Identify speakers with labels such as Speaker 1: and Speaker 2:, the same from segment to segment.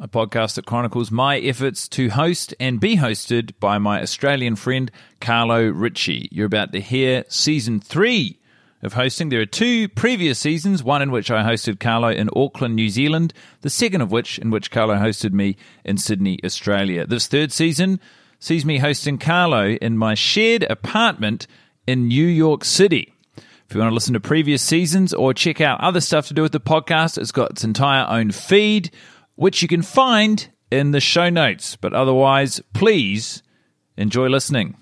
Speaker 1: a podcast that chronicles my efforts to host and be hosted by my Australian friend Carlo Ritchie. You're about to hear season three of hosting. There are two previous seasons, one in which I hosted Carlo in Auckland, New Zealand, the second of which in which Carlo hosted me in Sydney, Australia. This third season sees me hosting Carlo in my shared apartment in New York City. If you want to listen to previous seasons or check out other stuff to do with the podcast, it's got its entire own feed, which you can find in the show notes. But otherwise, please enjoy listening.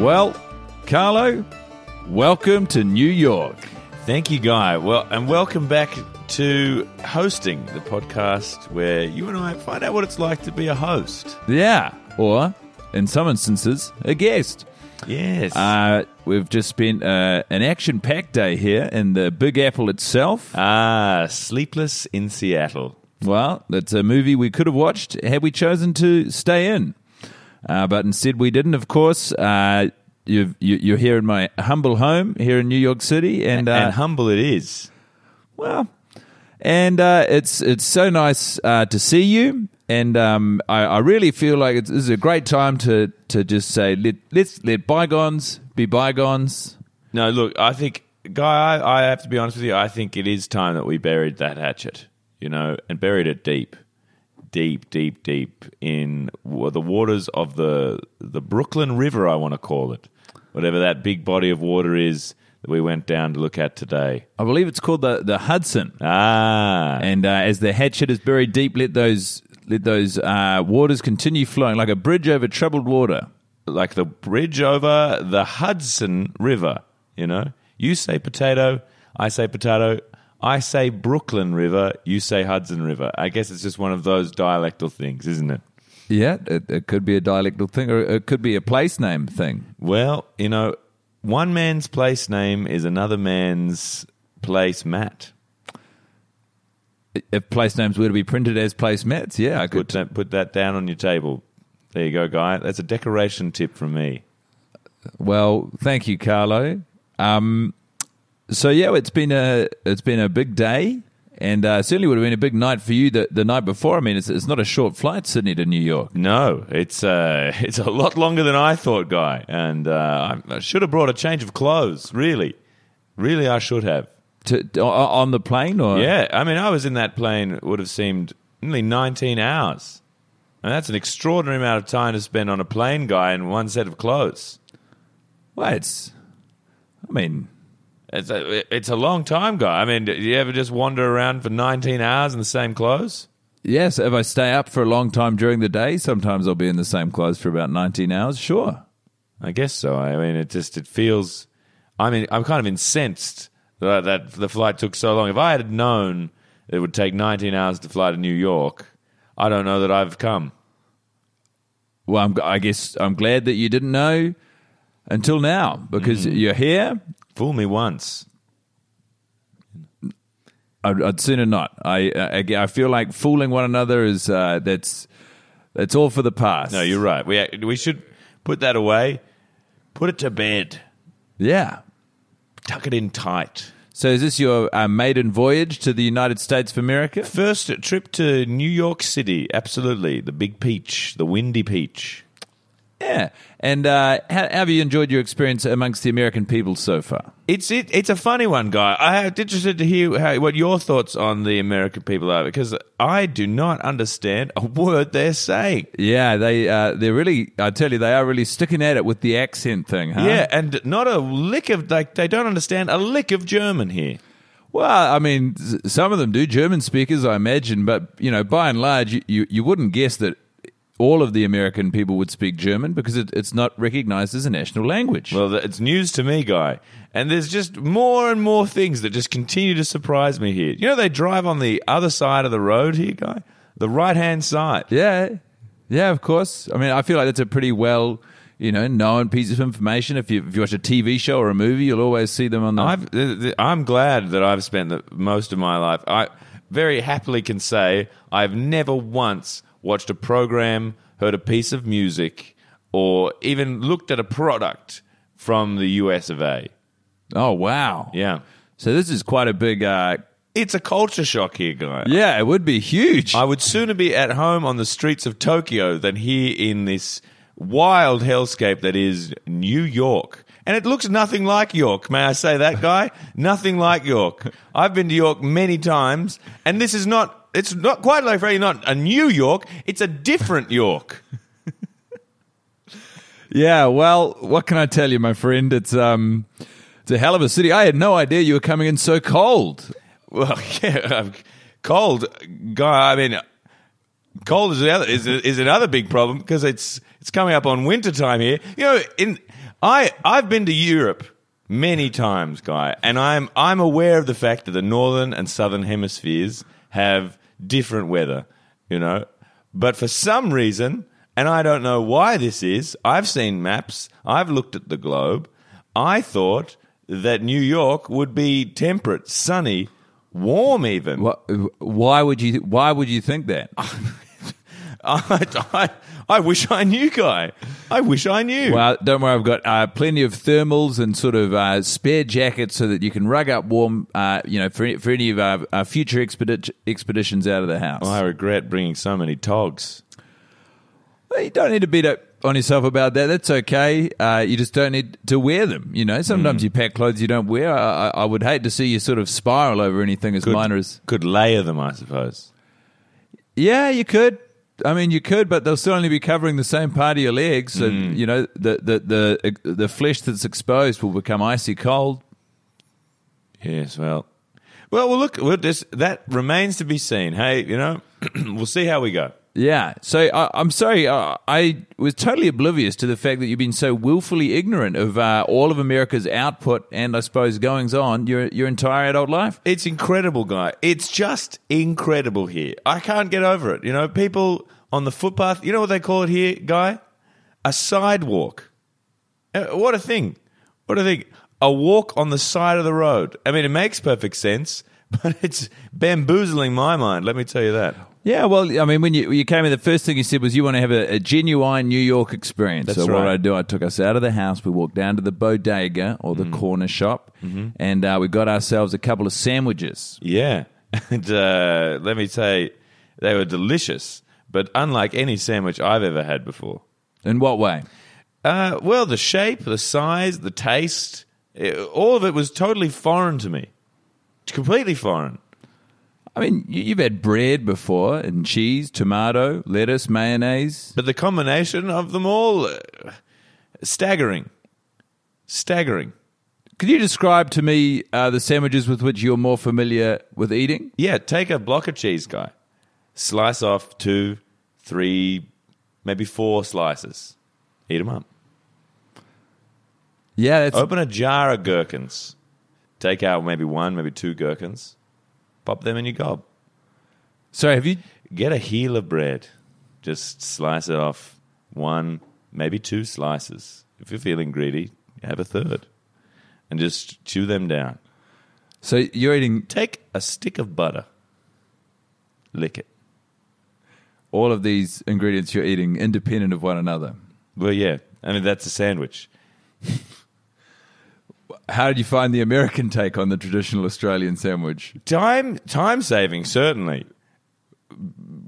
Speaker 1: Well, Carlo, welcome to New York.
Speaker 2: Thank you, Guy. Well, and welcome back to hosting the podcast where you and I find out what it's like to be a host.
Speaker 1: Yeah, or in some instances, a guest.
Speaker 2: Yes.
Speaker 1: Uh, we've just spent uh, an action packed day here in the Big Apple itself.
Speaker 2: ah, Sleepless in Seattle.
Speaker 1: Well, that's a movie we could have watched had we chosen to stay in. Uh, but instead, we didn't, of course. You've, you, you're here in my humble home here in New York City. And, uh,
Speaker 2: and humble it is.
Speaker 1: well, and uh, it's it's so nice uh, to see you. And um, I, I really feel like it's, this is a great time to, to just say, let, let's let bygones be bygones.
Speaker 2: No, look, I think, Guy, I, I have to be honest with you. I think it is time that we buried that hatchet, you know, and buried it deep, deep, deep, deep in the waters of the the Brooklyn River. I want to call it, whatever that big body of water is that we went down to look at today.
Speaker 1: I believe it's called the, the Hudson.
Speaker 2: Ah,
Speaker 1: And uh, as the hatchet is buried deep, let those let those uh, waters continue flowing like a bridge over troubled water.
Speaker 2: like the bridge over the Hudson River. You know, you say potato, I say potato. I say Brooklyn River, you say Hudson River. I guess it's just one of those dialectal things, isn't it?
Speaker 1: Yeah, it, it could be a dialectal thing, or it could be a place name thing.
Speaker 2: Well, you know, one man's place name is another man's place mat.
Speaker 1: If place names were to be printed as placemats, yeah, I
Speaker 2: Put
Speaker 1: could.
Speaker 2: that, put that down on your table. There you go, guy. That's a decoration tip from me.
Speaker 1: Well, thank you, Carlo. Um, so yeah, it's been a it's been a big day, and uh, certainly would have been a big night for you the, the night before. I mean, it's, it's not a short flight, Sydney to New York.
Speaker 2: No, it's uh, it's a lot longer than I thought, guy. And uh, I should have brought a change of clothes. Really, really, I should have.
Speaker 1: To, on the plane, or
Speaker 2: Yeah, I mean, I was in that plane. It would have seemed nearly 19 hours, and that's an extraordinary amount of time to spend on a plane, guy, in one set of clothes.
Speaker 1: well, it's. I mean,
Speaker 2: It's a, it's a long time, guy. I mean, do you ever just wander around for 19 hours in the same clothes?
Speaker 1: yes. If I stay up for a long time during the day, sometimes I'll be in the same clothes for about nineteen hours. Sure.
Speaker 2: I guess so. I mean, it just it feels. I mean, I'm kind of incensed that, that the flight took so long. If I had known it would take 19 hours to fly to New York, I don't know that I've come.
Speaker 1: Well, I'm, I guess I'm glad that you didn't know until now because
Speaker 2: Mm.
Speaker 1: you're here.
Speaker 2: Fool me once.
Speaker 1: I'd, I'd sooner not. I, I I feel like fooling one another is uh, that's that's all for the past.
Speaker 2: No, you're right. We we should put that away. Put it to bed.
Speaker 1: yeah.
Speaker 2: Tuck it in tight.
Speaker 1: So is this your uh, maiden voyage to the United States of America?
Speaker 2: First trip to New York City. Absolutely. The big peach, the windy peach.
Speaker 1: Yeah. And uh, how, have you enjoyed your experience amongst the American people so far?
Speaker 2: It's it, it's a funny one, guy. I'm interested to hear how, what your thoughts on the American people are because I do not understand a word they're saying.
Speaker 1: Yeah, they uh, they're really. I tell you, they are really sticking at it with the accent thing, huh?
Speaker 2: Yeah, and not a lick of like they don't understand a lick of German here.
Speaker 1: Well, I mean, some of them do German speakers, I imagine, but you know, by and large, you, you, you wouldn't guess that all of the American people would speak German because it, it's not recognized as a national language.
Speaker 2: Well, it's news to me, guy. And there's just more and more things that just continue to surprise me here. You know, they drive on the other side of the road here, guy, the right hand side.
Speaker 1: yeah, yeah, of course. I mean, I feel like that's a pretty well, you know, known piece of information. If you if you watch a TV show or a movie, you'll always see them on the.
Speaker 2: I've, I'm glad that I've spent the, most of my life. I very happily can say I've never once watched a program, heard a piece of music, or even looked at a product from the US of A.
Speaker 1: oh wow!
Speaker 2: Yeah.
Speaker 1: So this is quite a big. Uh,
Speaker 2: It's a culture shock here, guy.
Speaker 1: yeah, it would be huge.
Speaker 2: I would sooner be at home on the streets of Tokyo than here in this wild hellscape that is New York. And it looks nothing like York. May I say that, guy? nothing like York. I've been to York many times, and this is not. It's not quite like really not a New York. It's a different York.
Speaker 1: Yeah, well, what can I tell you, my friend? It's um, it's a hell of a city. I had no idea you were coming in so cold.
Speaker 2: Well, yeah, uh, cold, guy. I mean, cold is another is, is another big problem because it's it's coming up on winter time here. You know, in I I've been to Europe many times, guy, and I'm I'm aware of the fact that the northern and southern hemispheres have different weather. You know, but for some reason, and I don't know why this is. I've seen maps. I've looked at the globe. I thought that New York would be temperate, sunny, warm even.
Speaker 1: What, why would you? Why would you think that?
Speaker 2: I, I, I wish I knew, guy. I wish I knew.
Speaker 1: Well, don't worry. I've got uh, plenty of thermals and sort of uh, spare jackets so that you can rug up warm. Uh, you know, for for any of our, our future expedi- expeditions out of the house.
Speaker 2: I regret bringing so many togs.
Speaker 1: Well, you don't need to beat up on yourself about that. That's okay. Uh, you just don't need to wear them. You know, sometimes
Speaker 2: Mm.
Speaker 1: you pack clothes you don't wear. I, I, I would hate to see you sort of spiral over anything as
Speaker 2: Could,
Speaker 1: minor as.
Speaker 2: could layer them, I suppose.
Speaker 1: Yeah, you could. I mean, you could, but they'll still only be covering the same part of your legs. So
Speaker 2: Mm.
Speaker 1: you know, the the the the flesh that's exposed will become icy cold.
Speaker 2: Yes, well, well, well look, well, this, that remains to be seen. Hey, you know, we'll see how we go.
Speaker 1: Yeah. So I, I'm sorry. Uh, I was totally oblivious to the fact that you've been so willfully ignorant of uh, all of America's output and I suppose goings on your your entire adult life.
Speaker 2: It's incredible, guy. It's just incredible here. I can't get over it. You know, people on the footpath, you know what they call it here, guy? A sidewalk. Uh, What a thing. What a thing. A walk on the side of the road. I mean, it makes perfect sense, but it's bamboozling my mind, let me tell you that.
Speaker 1: Yeah, well, I mean, when you when you came in, the first thing you said was you want to have a, a genuine New York experience.
Speaker 2: That's
Speaker 1: so what. I do, I took us out of the house. We walked down to the bodega or
Speaker 2: Mm-hmm.
Speaker 1: the corner shop, and uh, we got ourselves a couple of sandwiches.
Speaker 2: Yeah. And uh, let me say, they were delicious, but unlike any sandwich I've ever had before.
Speaker 1: In what way?
Speaker 2: Uh, well, the shape, the size, the taste, eh, all of it was totally foreign to me. Completely foreign.
Speaker 1: I mean, you, you've had bread before, and cheese, tomato, lettuce, mayonnaise.
Speaker 2: But the combination of them all, uh, staggering. Staggering.
Speaker 1: Could you describe to me uh, the sandwiches with which you're more familiar with eating?
Speaker 2: Yeah, take a block of cheese, guy. Slice off two, three, maybe four slices. Eat them up.
Speaker 1: Yeah, that's
Speaker 2: Open a jar of gherkins. Take out maybe one, maybe two gherkins. Pop them in your gob.
Speaker 1: Sorry, have you?
Speaker 2: Get a heel of bread. Just slice it off one, maybe two slices. If you're feeling greedy, have a third. And just chew them down.
Speaker 1: So you're eating
Speaker 2: Take a stick of butter. Lick it.
Speaker 1: all of these ingredients you're eating independent of one another.
Speaker 2: Well, yeah. I mean, that's a sandwich.
Speaker 1: How did you find the American take on the traditional Australian sandwich?
Speaker 2: Time time saving, certainly.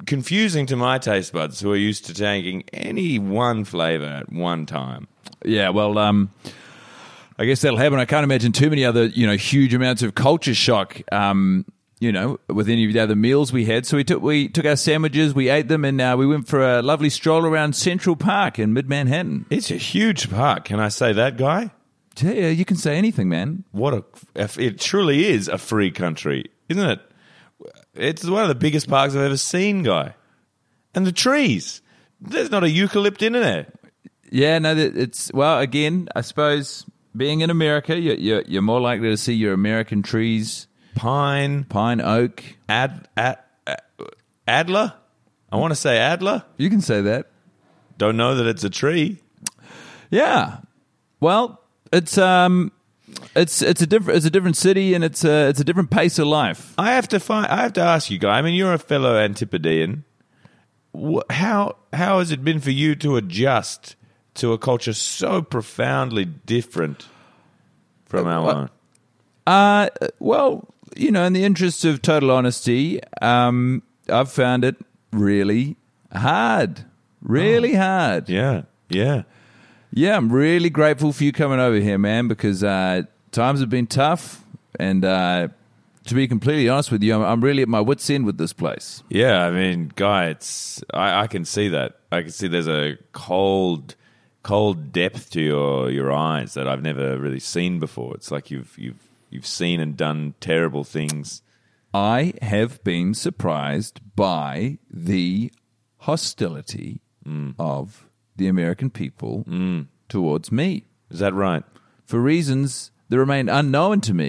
Speaker 2: Confusing to my taste buds who are used to taking any one flavor at one time.
Speaker 1: Yeah, well, um, I guess that'll happen. I can't imagine too many other, you know, huge amounts of culture shock, um, you know, with any of the other meals we had. So we took we took our sandwiches, we ate them, and uh, we went for a lovely stroll around Central Park in mid Manhattan.
Speaker 2: It's a huge park. Can I say that, guy?
Speaker 1: Yeah, you can say anything, man.
Speaker 2: What a it truly is a free country, isn't it? It's one of the biggest parks I've ever seen, guy. And the trees. There's not a eucalypt in there.
Speaker 1: Yeah, no, it's well. Again, I suppose being in America, you're, you're, you're more likely to see your American trees,
Speaker 2: Pine,
Speaker 1: pine, oak.
Speaker 2: ad, ad, ad Adler. I want to say Adler.
Speaker 1: You can say that.
Speaker 2: Don't know that it's a tree.
Speaker 1: Yeah. Well, it's um, it's it's a different it's a different city and it's a it's a different pace of life.
Speaker 2: I have to find. I have to ask you, guy. I mean, you're a fellow Antipodean. Wh- How how has it been for you to adjust to a culture so profoundly different from our own?
Speaker 1: Uh, well, you know, in the interest of total honesty, um, I've found it really hard, really hard.
Speaker 2: Yeah, yeah.
Speaker 1: Yeah, I'm really grateful for you coming over here, man, because uh, times have been tough. And uh, to be completely honest with you, I'm, I'm really at my wits' end with this place.
Speaker 2: Yeah, I mean, guy, it's I, I can see that. I can see there's a cold, cold depth to your your eyes that I've never really seen before. It's like you've you've you've seen and done terrible things.
Speaker 1: I have been surprised by the hostility of the American people mm. towards me
Speaker 2: Is that right?
Speaker 1: for reasons that remain unknown to me.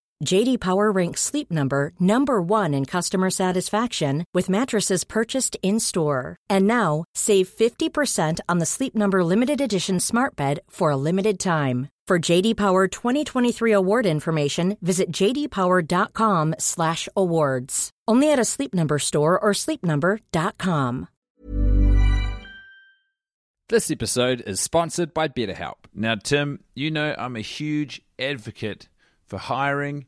Speaker 3: JD Power ranks Sleep Number number 1 in customer satisfaction with mattresses purchased in-store. And now, save 50% on the Sleep Number limited edition Smart Bed for a limited time. For JD Power 2023 award information, visit jdpower.com/awards. Only at a Sleep Number store or sleepnumber.com.
Speaker 4: This episode is sponsored by BetterHelp.
Speaker 1: Now, Tim, you know I'm a huge advocate for hiring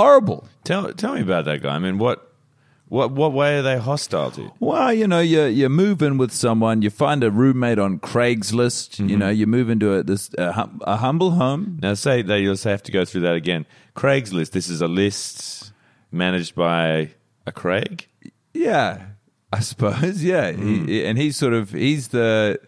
Speaker 1: horrible.
Speaker 2: Tell tell me about that guy. I mean, what What what way are they hostile to? you?
Speaker 1: Well, you know, you you move in with someone, you find a roommate on Craigslist.
Speaker 2: Mm-hmm.
Speaker 1: You know, you move into a, this a, hum, a humble home.
Speaker 2: Now say that you'll have to go through that again. Craigslist. This is a list managed by a Craig.
Speaker 1: Yeah, I suppose. Yeah,
Speaker 2: Mm.
Speaker 1: he, and he's sort of he's the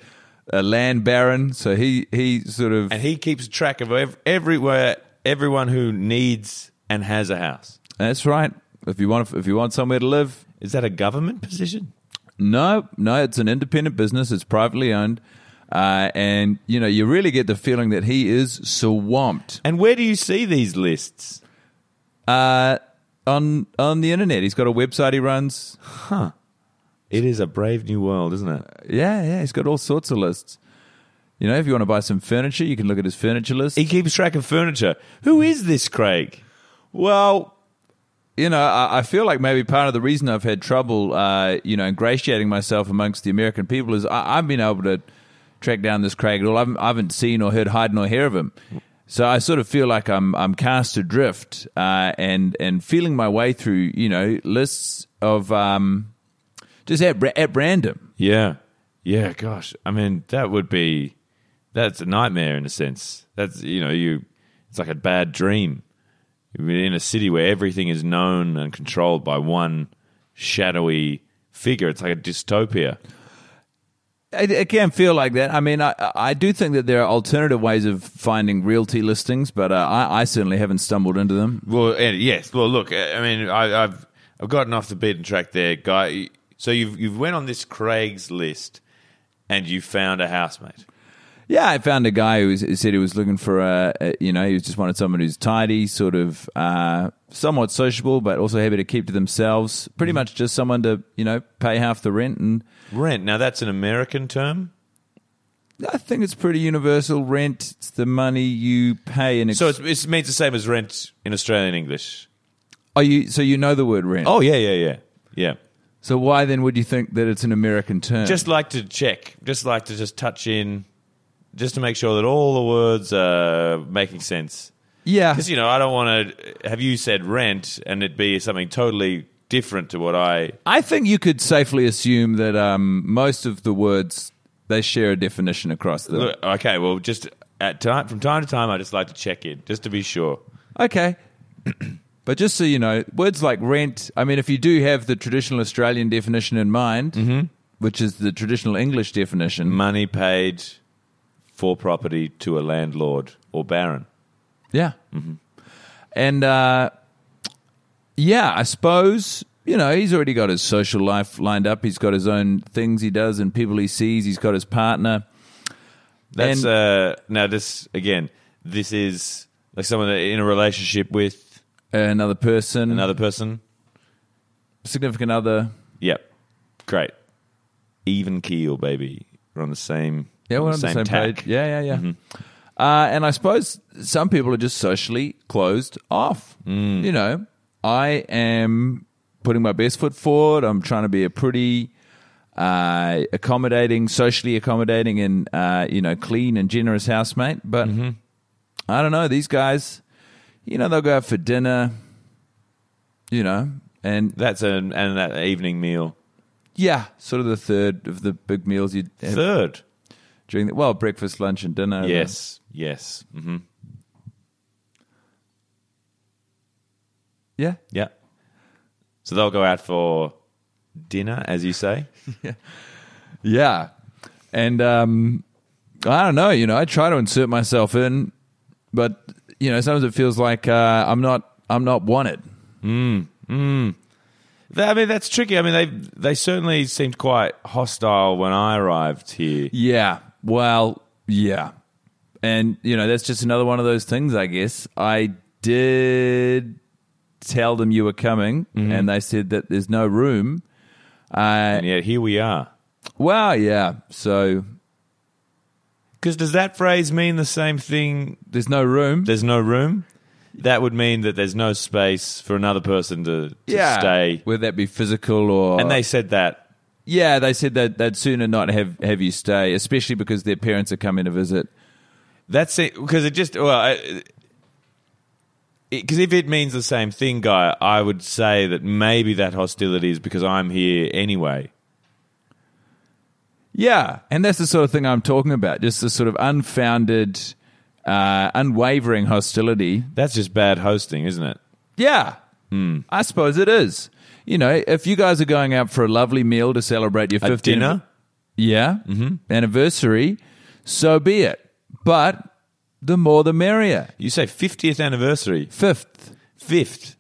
Speaker 1: uh, land baron, so he he sort of
Speaker 2: and he keeps track of ev- everywhere everyone who needs and has a house.
Speaker 1: that's right. If you want if you want somewhere to live,
Speaker 2: Is that a government position?
Speaker 1: No, no, it's an independent business. It's privately owned. Uh, and, you know, you really get the feeling that he is swamped
Speaker 2: And where do you see these lists?
Speaker 1: uh, on on the internet. He's got a website he runs. Huh.
Speaker 2: It is a brave new world, isn't it?
Speaker 1: Yeah, yeah, he's got all sorts of lists. You know, if you want to buy some furniture, you can look at his furniture list.
Speaker 2: He keeps track of furniture. Who is this Craig?
Speaker 1: Well, you know, I, I feel like maybe part of the reason I've had trouble, uh, you know, ingratiating myself amongst the American people is I, I've been able to track down this Craig at all. I haven't, I haven't seen or heard hide nor hear of him. So I sort of feel like I'm I'm cast adrift uh, and and feeling my way through, you know, lists of um, just at at random.
Speaker 2: Yeah. Yeah, gosh. I mean, that would be that's a nightmare in a sense. That's you know, you it's like a bad dream. In a city where everything is known and controlled by one shadowy figure. It's like a dystopia.
Speaker 1: It, it can feel like that. I mean, I, I do think that there are alternative ways of finding realty listings, but uh, I, I certainly haven't stumbled into them.
Speaker 2: Well, yes. Well, look. I mean, I, I've I've gotten off the beaten track there, guy. So you've you've went on this Craigslist and you found a housemate.
Speaker 1: Yeah, I found a guy who, was, who said he was looking for a, a, you know, he was just wanted someone who's tidy, sort of uh, somewhat sociable, but also happy to keep to themselves. Pretty much just someone to, you know, pay half the rent. And
Speaker 2: Rent. Now that's an American term.
Speaker 1: I think it's pretty universal. Rent, it's the money you pay. In ex-
Speaker 2: So it's, it means the same as rent in Australian English.
Speaker 1: oh, you, so you know the word rent.
Speaker 2: Oh yeah, yeah, yeah, yeah.
Speaker 1: So why then would you think that it's an American term?
Speaker 2: Just like to check. Just like to just touch in, just to make sure that all the words are making sense.
Speaker 1: yeah.
Speaker 2: Because you know, I don't want to have you said rent and it be something totally different to what I.
Speaker 1: I think you could safely assume that um, most of the words they share a definition across them.
Speaker 2: Look, okay, well, just at time from time to time, I just like to check in just to be sure.
Speaker 1: Okay. but just so you know, words like rent, I mean, if you do have the traditional Australian definition in mind, which is the traditional English definition,
Speaker 2: Money paid for property to a landlord or baron.
Speaker 1: yeah. And uh, yeah, I suppose, you know, he's already got his social life lined up. He's got his own things he does and people he sees. He's got his partner.
Speaker 2: That's
Speaker 1: And-
Speaker 2: uh now this again. This is like someone in a relationship with
Speaker 1: Another person,
Speaker 2: another person.
Speaker 1: significant other.
Speaker 2: Yep, great. Even keel, baby. We're on the same.
Speaker 1: Yeah, we're on the same,
Speaker 2: tack.
Speaker 1: page. Yeah, yeah, yeah. Uh, and I suppose some people are just socially closed off. You know, I am putting my best foot forward. I'm trying to be a pretty uh, accommodating, socially accommodating, and uh, you know, clean and generous housemate. But I don't know these guys. You know, they'll go out for dinner. You know, and
Speaker 2: That's an and that evening meal.
Speaker 1: yeah, sort of the third of the big meals you have
Speaker 2: Third.
Speaker 1: During the well, breakfast, lunch, and dinner.
Speaker 2: Yes. Yes. Mm-hmm.
Speaker 1: yeah.
Speaker 2: Yeah. So they'll go out for dinner, as you say.
Speaker 1: Yeah. yeah. And um, I don't know, you know, I try to insert myself in, but you know, sometimes it feels like uh, I'm not I'm not wanted.
Speaker 2: That- I mean, that's tricky. I mean, they they certainly seemed quite hostile when I arrived here.
Speaker 1: Yeah. Well, yeah. And you know, that's just another one of those things, I guess. I did tell them you were coming and they said that there's no room. Uh,
Speaker 2: And yet here we are.
Speaker 1: well, yeah. So
Speaker 2: Because does that phrase mean the same thing?
Speaker 1: there's no room.
Speaker 2: There's no room. That would mean that there's no space for another person to, to
Speaker 1: yeah.
Speaker 2: stay.
Speaker 1: Whether that be physical or
Speaker 2: And they said that.
Speaker 1: Yeah, they said that they'd sooner not have, have you stay, especially because their parents are coming to visit.
Speaker 2: That's it. Because it just well, because if it means the same thing, guy, I would say that maybe that hostility is because I'm here anyway.
Speaker 1: Yeah, and that's the sort of thing I'm talking about. Just the sort of unfounded, uh, unwavering hostility.
Speaker 2: That's just bad hosting, isn't it?
Speaker 1: Yeah,
Speaker 2: Hmm.
Speaker 1: I suppose it is. You know, if you guys are going out for a lovely meal to celebrate your
Speaker 2: A
Speaker 1: 15th
Speaker 2: dinner?
Speaker 1: yeah, anniversary, so be it. But the more the merrier.
Speaker 2: You say 50th anniversary,
Speaker 1: Fifth,
Speaker 2: fifth.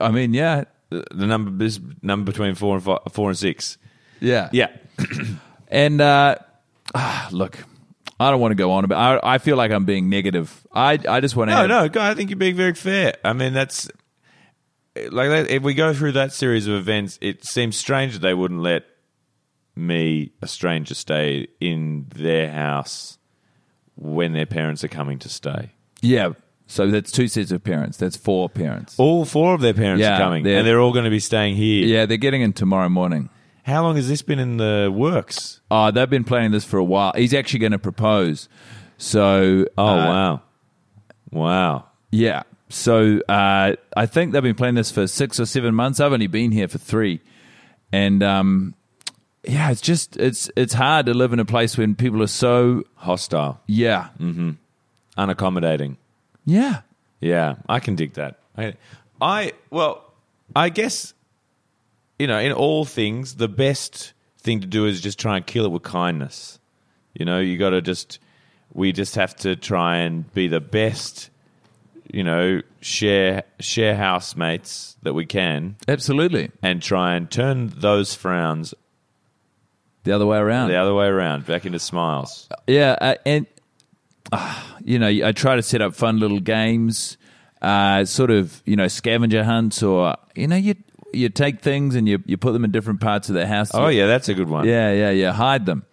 Speaker 1: I mean, yeah,
Speaker 2: The number is number between four and five, four and six.
Speaker 1: yeah,
Speaker 2: Yeah,
Speaker 1: And uh, ah, look, I don't want to go on about. I, I feel like I'm being negative. I I just want to.
Speaker 2: no, no, guy. I think you're being very fair. I mean, that's like if we go through that series of events, it seems strange that they wouldn't let me, a stranger, stay in their house when their parents are coming to stay.
Speaker 1: Yeah. So that's two sets of parents. That's four parents.
Speaker 2: All four of their parents
Speaker 1: Yeah,
Speaker 2: are coming,
Speaker 1: they're-
Speaker 2: and they're all going to be staying here.
Speaker 1: Yeah, they're getting in tomorrow morning.
Speaker 2: How long has this been in the works?
Speaker 1: Oh, they've been planning this for a while. He's actually going to propose. So,
Speaker 2: Oh
Speaker 1: uh,
Speaker 2: wow, wow.
Speaker 1: yeah. So uh, I think they've been playing this for six or seven months. I've only been here for three, and um, yeah, it's just it's it's hard to live in a place when people are so
Speaker 2: Hostile,
Speaker 1: yeah
Speaker 2: unaccommodating.
Speaker 1: yeah
Speaker 2: Yeah, I can dig that. I, I well, I guess you know, in all things, the best thing to do is just try and kill it with kindness. You know, you got to just we just have to try and be the best. You know, share share housemates that we can,
Speaker 1: absolutely
Speaker 2: and try and turn those frowns
Speaker 1: the other way around.
Speaker 2: the other way around, back into smiles.
Speaker 1: Yeah, uh, and uh, you know, I try to set up fun little games, uh, sort of you know scavenger hunts, or you know, you you take things and you you put them in different parts of the house.
Speaker 2: Oh yeah, that's a good one.
Speaker 1: yeah, yeah, yeah. Hide them,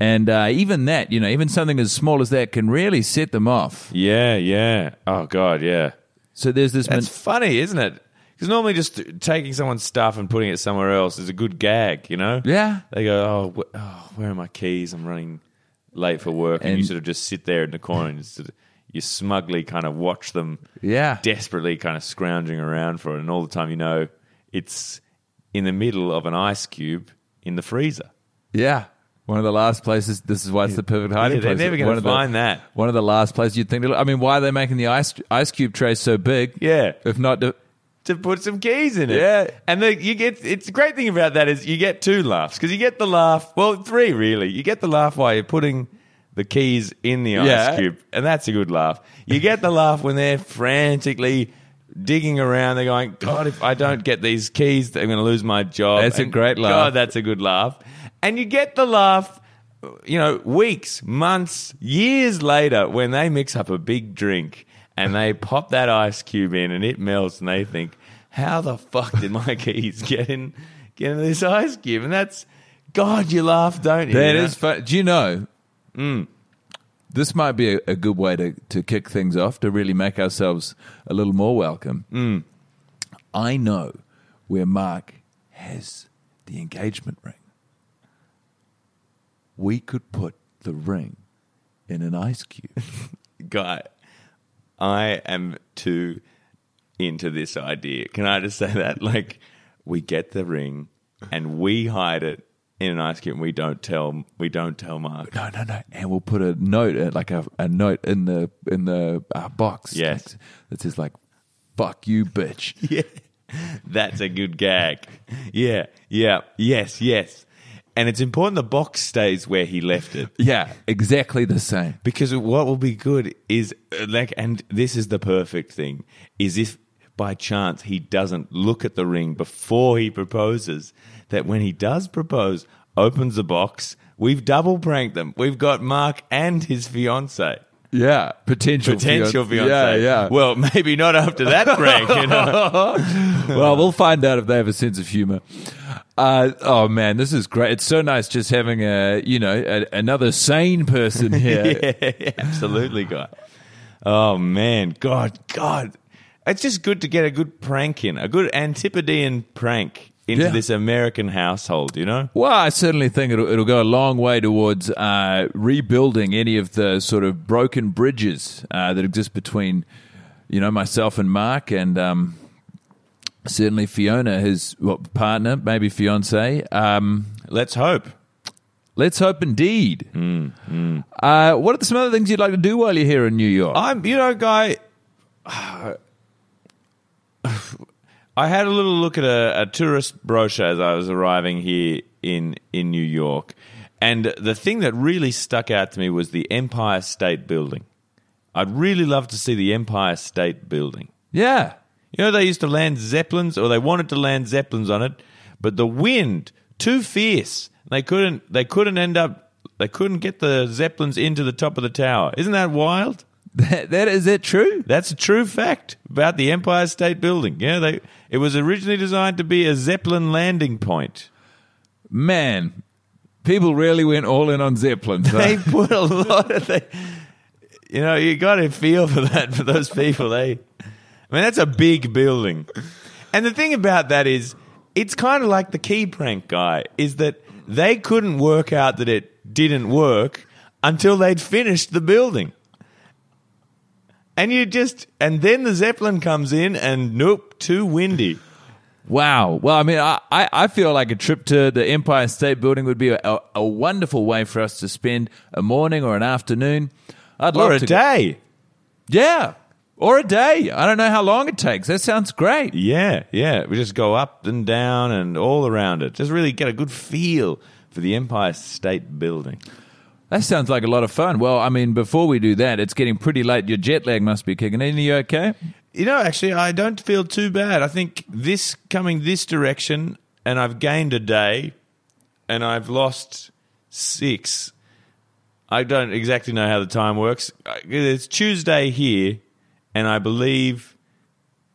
Speaker 1: and uh, even that, you know, even something as small as that can really set them off.
Speaker 2: yeah, yeah. Oh god, yeah.
Speaker 1: So there's this.
Speaker 2: That's funny, isn't it? Because normally just taking someone's stuff and putting it somewhere else is a good gag, you know?
Speaker 1: Yeah.
Speaker 2: They go, oh, wh- oh where are my keys? I'm running late for work. And, you sort of just sit there in the corner and sort of, you smugly kind of watch them
Speaker 1: Yeah.
Speaker 2: desperately kind of scrounging around for it. And all the time you know it's in the middle of an ice cube in the freezer.
Speaker 1: yeah. One of the last places. This is why it's the perfect hiding
Speaker 2: Yeah, they're
Speaker 1: place.
Speaker 2: never gonna
Speaker 1: One of the-
Speaker 2: find that.
Speaker 1: One of the last places you'd think. To. I mean, why are they making the ice ice cube tray so big?
Speaker 2: Yeah.
Speaker 1: If not to,
Speaker 2: to put some keys in it.
Speaker 1: Yeah.
Speaker 2: And the, you get it's the great thing about that is you get two laughs because you get the laugh, well, three really. You get the laugh while you're putting the keys in the ice
Speaker 1: Yeah.
Speaker 2: cube, and that's a good laugh. You get the laugh when they're frantically digging around. They're going, God, if I don't get these keys, I'm going to lose my job.
Speaker 1: That's a great laugh.
Speaker 2: God, that's a good laugh. And you get the laugh. You know, weeks, months, years later, when they mix up a big drink and they pop that ice cube in and it melts, and they think, "How the fuck did my keys get in, get in this ice cube?" And that's, God, you laugh, don't you?
Speaker 1: That
Speaker 2: You know?
Speaker 1: is fun. Do you know?
Speaker 2: Mm.
Speaker 1: This might be a, a good way to, to kick things off to really make ourselves a little more welcome.
Speaker 2: Mm.
Speaker 1: I know where Mark has the engagement ring. We could put the ring in an ice cube.
Speaker 2: guy. I am too into this idea. Can I just say that? Like, we get the ring and we hide it in an ice cube. And we don't tell. We don't tell Mark.
Speaker 1: no, no, no. And we'll put a note, uh, like a, a note in the in the uh, box.
Speaker 2: Yes.
Speaker 1: that- that says like, "Fuck you, bitch."
Speaker 2: Yeah, that's a good gag. Yeah, yeah, yes, yes. And it's important the box stays where he left it.
Speaker 1: yeah, exactly the same.
Speaker 2: Because what will be good is uh, like, and this is the perfect thing: is if by chance he doesn't look at the ring before he proposes, that when he does propose, opens the box, we've double pranked them. We've got Mark and his fiance.
Speaker 1: Yeah, potential
Speaker 2: Potential
Speaker 1: fian-
Speaker 2: fiance.
Speaker 1: Yeah, yeah.
Speaker 2: Well, maybe not after that prank, you know.
Speaker 1: well, we'll find out if they have a sense of humor. Uh, oh man, this is great. It's so nice just having a you know a, another sane person here.
Speaker 2: yeah, absolutely, guy. Oh man, God, God, it's just good to get a good prank in, a good Antipodean prank into
Speaker 1: Yeah.
Speaker 2: this American household. You know,
Speaker 1: Well, I certainly think it'll, it'll go a long way towards uh, rebuilding any of the sort of broken bridges uh, that exist between, you know, myself and Mark, and um, certainly Fiona, his what, partner, maybe fiance. Um,
Speaker 2: let's hope.
Speaker 1: let's hope indeed. Uh, what are some other things you'd like to do while you're here in New York?
Speaker 2: I'm, you know, guy. I had a little look at a, a tourist brochure as I was arriving here in in New York, and the thing that really stuck out to me was the Empire State Building. I'd really love to see the Empire State Building.
Speaker 1: yeah.
Speaker 2: You know, they used to land zeppelins, or they wanted to land zeppelins on it, but the wind too fierce. They couldn't. They couldn't end up. They couldn't get the zeppelins into the top of the tower. Isn't that wild?
Speaker 1: That, that is it true?
Speaker 2: That's a true fact about the Empire State Building. Yeah, they. It was originally designed to be a zeppelin landing point.
Speaker 1: Man, people really went all in on zeppelins. huh?
Speaker 2: They put a lot of. They, you know, you got to feel for that for those people. They. I mean, that's a big building. And the thing about that is, it's kind of like the key prank guy, is that they couldn't work out that it didn't work until they'd finished the building. And you just, and then the Zeppelin comes in and nope, too windy.
Speaker 1: Wow. Well, I mean, I, I feel like a trip to the Empire State Building would be a, a, wonderful way for us to spend a morning or an afternoon. I'd love
Speaker 2: Or a
Speaker 1: to go-
Speaker 2: day.
Speaker 1: Yeah. Or a day. I don't know how long it takes. That sounds great.
Speaker 2: Yeah, yeah. We just go up and down and all around it. Just really get a good feel for the Empire State Building.
Speaker 1: That sounds like a lot of fun. Well, I mean, before we do that, it's getting pretty late. Your jet lag must be kicking in. Are you okay?
Speaker 2: You know, actually, I don't feel too bad. I think this coming this direction, and I've gained a day, and I've lost six. I don't exactly know how the time works. It's Tuesday here, and I believe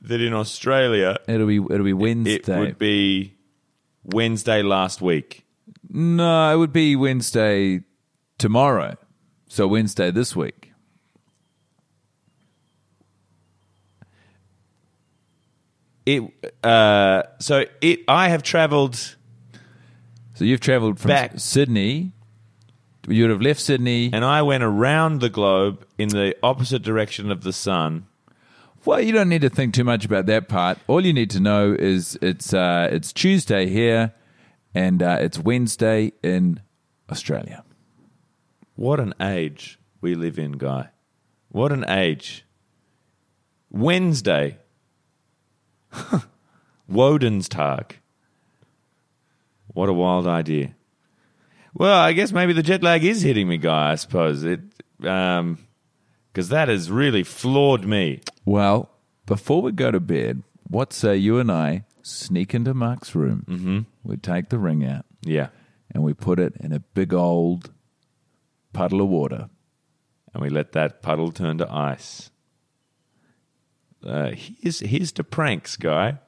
Speaker 2: that in Australia
Speaker 1: It'll be it'll be Wednesday.
Speaker 2: it would be Wednesday last week.
Speaker 1: no, it would be Wednesday tomorrow. So Wednesday this week.
Speaker 2: It uh, so it. I have travelled.
Speaker 1: So you've traveled from
Speaker 2: Back.
Speaker 1: Sydney. You would have left Sydney.
Speaker 2: and I went around the globe in the opposite direction of the sun.
Speaker 1: Well, you don't need to think too much about that part. All you need to know is it's uh, it's Tuesday here, and uh, it's Wednesday in Australia.
Speaker 2: What an age we live in, Guy. What an age. Wednesday. Woden's Tag. What a wild idea. Well, I guess maybe the jet lag is hitting me, Guy, I suppose. It um because that has really floored me.
Speaker 1: Well, before we go to bed, what say you and I sneak into Mark's room? Mm-hmm. We take the ring out
Speaker 2: Yeah.
Speaker 1: and we put it in a big old puddle of water.
Speaker 2: And we let that puddle turn to ice. Uh, here's, here's to pranks, Guy.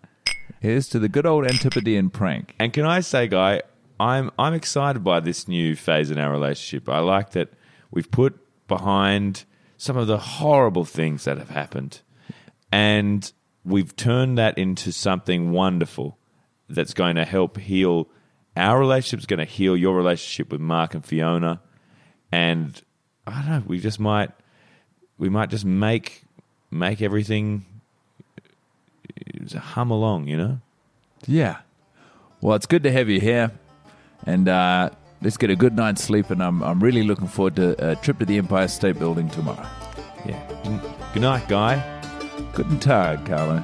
Speaker 1: Here's to the good old Antipodean prank.
Speaker 2: And can I say, Guy, I'm I'm excited by this new phase in our relationship. I like that we've put behind some of the horrible things that have happened, and we've turned that into something wonderful that's going to help heal our relationship. Is going to heal your relationship with Mark and Fiona, and I don't know. We just might we might just make make everything uh, hum along. You know.
Speaker 1: Yeah. Well, it's good to have you here. And uh, let's get a good night's sleep. And I'm, I'm really looking forward to a trip to the Empire State Building tomorrow.
Speaker 2: Yeah. Good night, Guy.
Speaker 1: Guten Tag, Carlo.